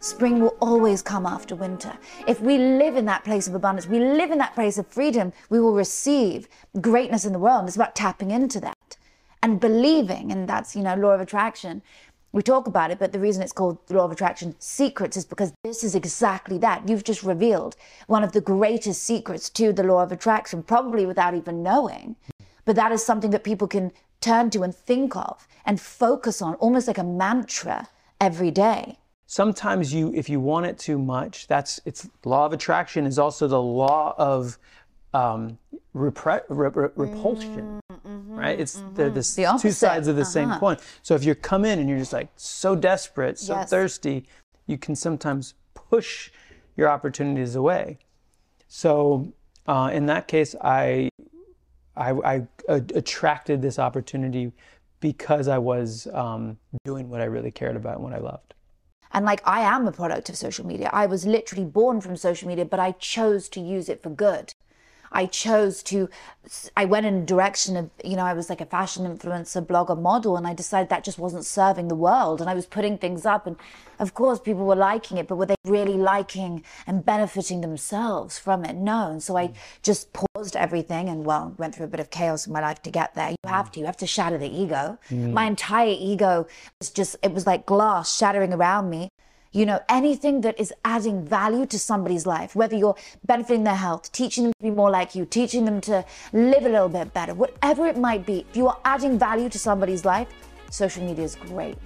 Spring will always come after winter. If we live in that place of abundance, we live in that place of freedom, we will receive greatness in the world. It's about tapping into that and believing, and that's, you know, law of attraction. We talk about it, but the reason it's called the law of attraction secrets is because this is exactly that. You've just revealed one of the greatest secrets to the law of attraction, probably without even knowing. But that is something that people can turn to and think of and focus on almost like a mantra every day sometimes you if you want it too much that's it's law of attraction is also the law of um, repre- re- re- repulsion mm-hmm, right it's mm-hmm. the, the two sides of the uh-huh. same coin so if you come in and you're just like so desperate so yes. thirsty you can sometimes push your opportunities away so uh, in that case i i, I attracted this opportunity because i was um, doing what i really cared about and what i loved and like, I am a product of social media. I was literally born from social media, but I chose to use it for good. I chose to, I went in a direction of, you know, I was like a fashion influencer, blogger, model, and I decided that just wasn't serving the world. And I was putting things up, and of course, people were liking it, but were they really liking and benefiting themselves from it? No. And so I just paused everything and, well, went through a bit of chaos in my life to get there. You have to, you have to shatter the ego. Mm. My entire ego was just, it was like glass shattering around me you know, anything that is adding value to somebody's life, whether you're benefiting their health, teaching them to be more like you, teaching them to live a little bit better, whatever it might be, if you are adding value to somebody's life, social media is great.